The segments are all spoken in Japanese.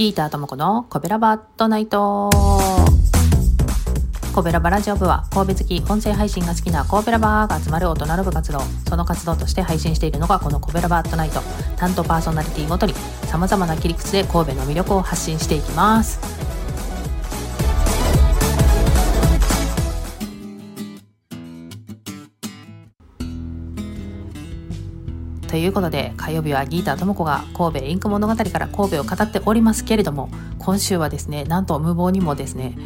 ギーターともこのコベラバットナイト。コベラバラジオ部は神戸好き音声配信が好きなコベラバーが集まる大人の部活動。その活動として配信しているのがこのコベラバットナイト。担当パーソナリティごとに様々な切り口で神戸の魅力を発信していきます。ということで火曜日はギーターとも子が神戸インク物語から神戸を語っておりますけれども今週はですねなんと無謀にもですね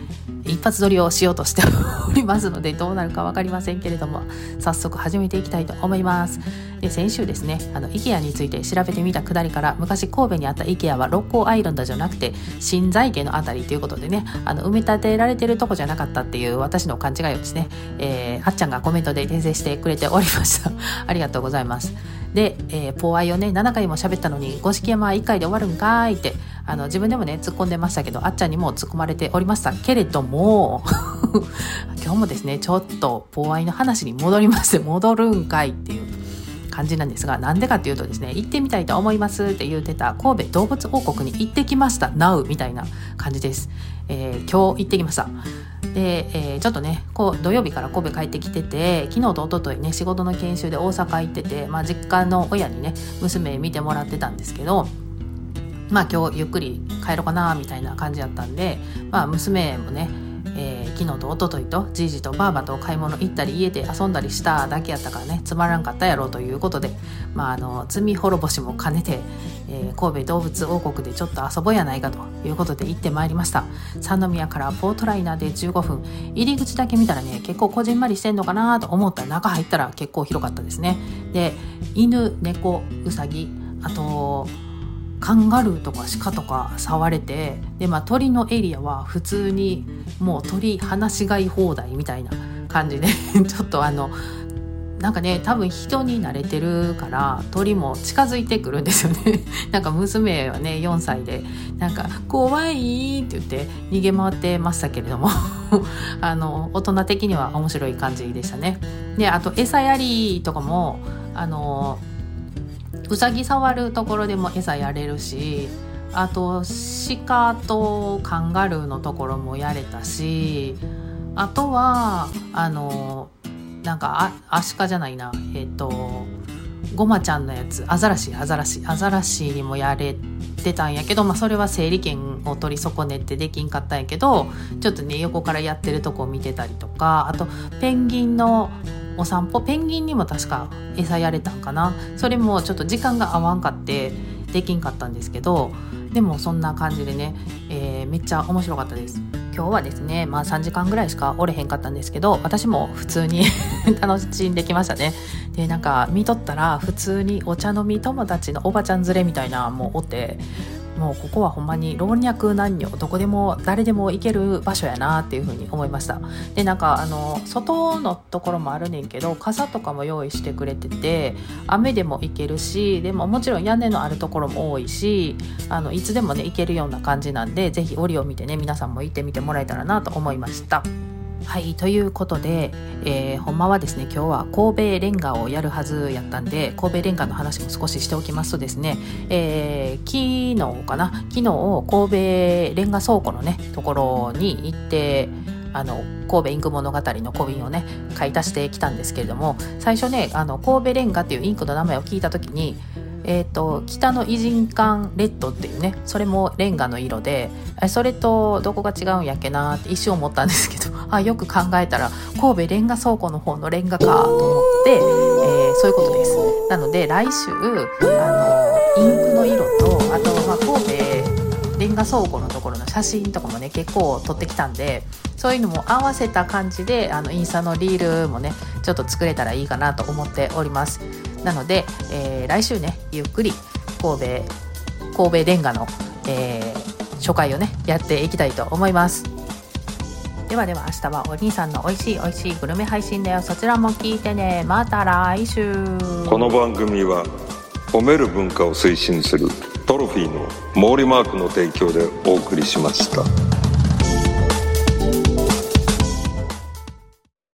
一発撮りをしようとしておりますのでどうなるか分かりませんけれども早速始めていきたいと思います。で先週ですねあの IKEA について調べてみたくだりから昔神戸にあった IKEA は六甲アイランドじゃなくて新在家のあたりということでねあの埋め立てられてるとこじゃなかったっていう私の勘違いをですね、えー、あっちゃんがコメントで訂正してくれておりました。ありがとうございます。で、えー、ポーアイをね7回も喋ったのに五色山は1回で終わるんかいってあの自分でもね突っ込んでましたけどあっちゃんにも突っ込まれておりましたけれども 今日もですねちょっとポーアイの話に戻りまして戻るんかいっていう感じなんですがなんでかっていうとですね行ってみたいと思いますって言ってた神戸動物王国に行ってきました。Now みたいな感じです、えー、今日行ってきました。で、えー、ちょっとねこう土曜日から神戸帰ってきてて昨日と一昨日ね仕事の研修で大阪行ってて、まあ、実家の親にね娘見てもらってたんですけどまあ今日ゆっくり帰ろうかなみたいな感じだったんで、まあ、娘もねえー、昨日と一昨日とじいじとばあばと買い物行ったり家で遊んだりしただけやったからねつまらんかったやろうということで、まあ、あの罪滅ぼしも兼ねて、えー、神戸動物王国でちょっと遊ぼうやないかということで行ってまいりました。三宮からポートライナーで15分。入り口だけ見たらね結構こじんまりしてんのかなと思ったら中入ったら結構広かったですね。で犬猫うさぎあとカンガルーとかシカとか触れてで、まあ、鳥のエリアは普通にもう鳥放し飼い放題みたいな感じで ちょっとあのなんかね多分人に慣れてるから鳥も近づいてくるんですよね。なんか娘はね4歳でなんか「怖い」って言って逃げ回ってましたけれども。あの大人的には面白い感じでしたね。であと餌やりとかもあのうさぎ触るところでも餌やれるしあと鹿とカンガルーのところもやれたしあとはあのなんかあアシカじゃないな。えっ、ー、とごまちゃんのやつ。アザラシアザラシ。アザラシにもやれてたんやけど、まあ、それは整理券を取り損ねてできんかったんやけどちょっとね横からやってるとこを見てたりとかあとペンギンのお散歩。ペンギンにも確か餌やれたんかな。それもちょっと時間が合わんかってできんかったんですけどでもそんな感じでね、えー、めっちゃ面白かったです。今日はですねまあ3時間ぐらいしかおれへんかったんですけど私も普通に 楽しんできましたね。でなんか見とったら普通にお茶飲み友達のおばちゃん連れみたいなもうおってもうここはほんまに老若男女どこでも誰でも行ける場所やなっていうふうに思いました。でなんかあの外のところもあるねんけど傘とかも用意してくれてて雨でも行けるしでももちろん屋根のあるところも多いしあのいつでもね行けるような感じなんで是非折を見てね皆さんも行ってみてもらえたらなと思いました。はいということで、えー、ほんまはですね今日は神戸レンガをやるはずやったんで神戸レンガの話も少ししておきますとですね、えー、昨日かな？昨日神戸レンガ倉庫のねところに行ってあの神戸インク物語の小瓶をね買い足してきたんですけれども最初ねあの神戸レンガっていうインクの名前を聞いた時にえーと、北の偉人館レッドっていうねそれもレンガの色でそれとどこが違うんやっけなって一瞬思ったんですけどあよく考えたら神戸レンガ倉庫の方のレンガかと思って、えー、そういうことです。なので来週あのインクの色とあと、まあ、神戸レンガ倉庫のところの写真とかもね結構撮ってきたんでそういうのも合わせた感じであのインスタのリールもねちょっと作れたらいいかなと思っております。なので、えー、来週ねゆっくり神戸神戸レンガの、えー、初回をねやっていきたいと思います。ではでは明日はお兄さんの美味しい美味しいグルメ配信だよ。そちらも聞いてね。また来週。この番組は褒める文化を推進するトロフィーの毛利マークの提供でお送りしました。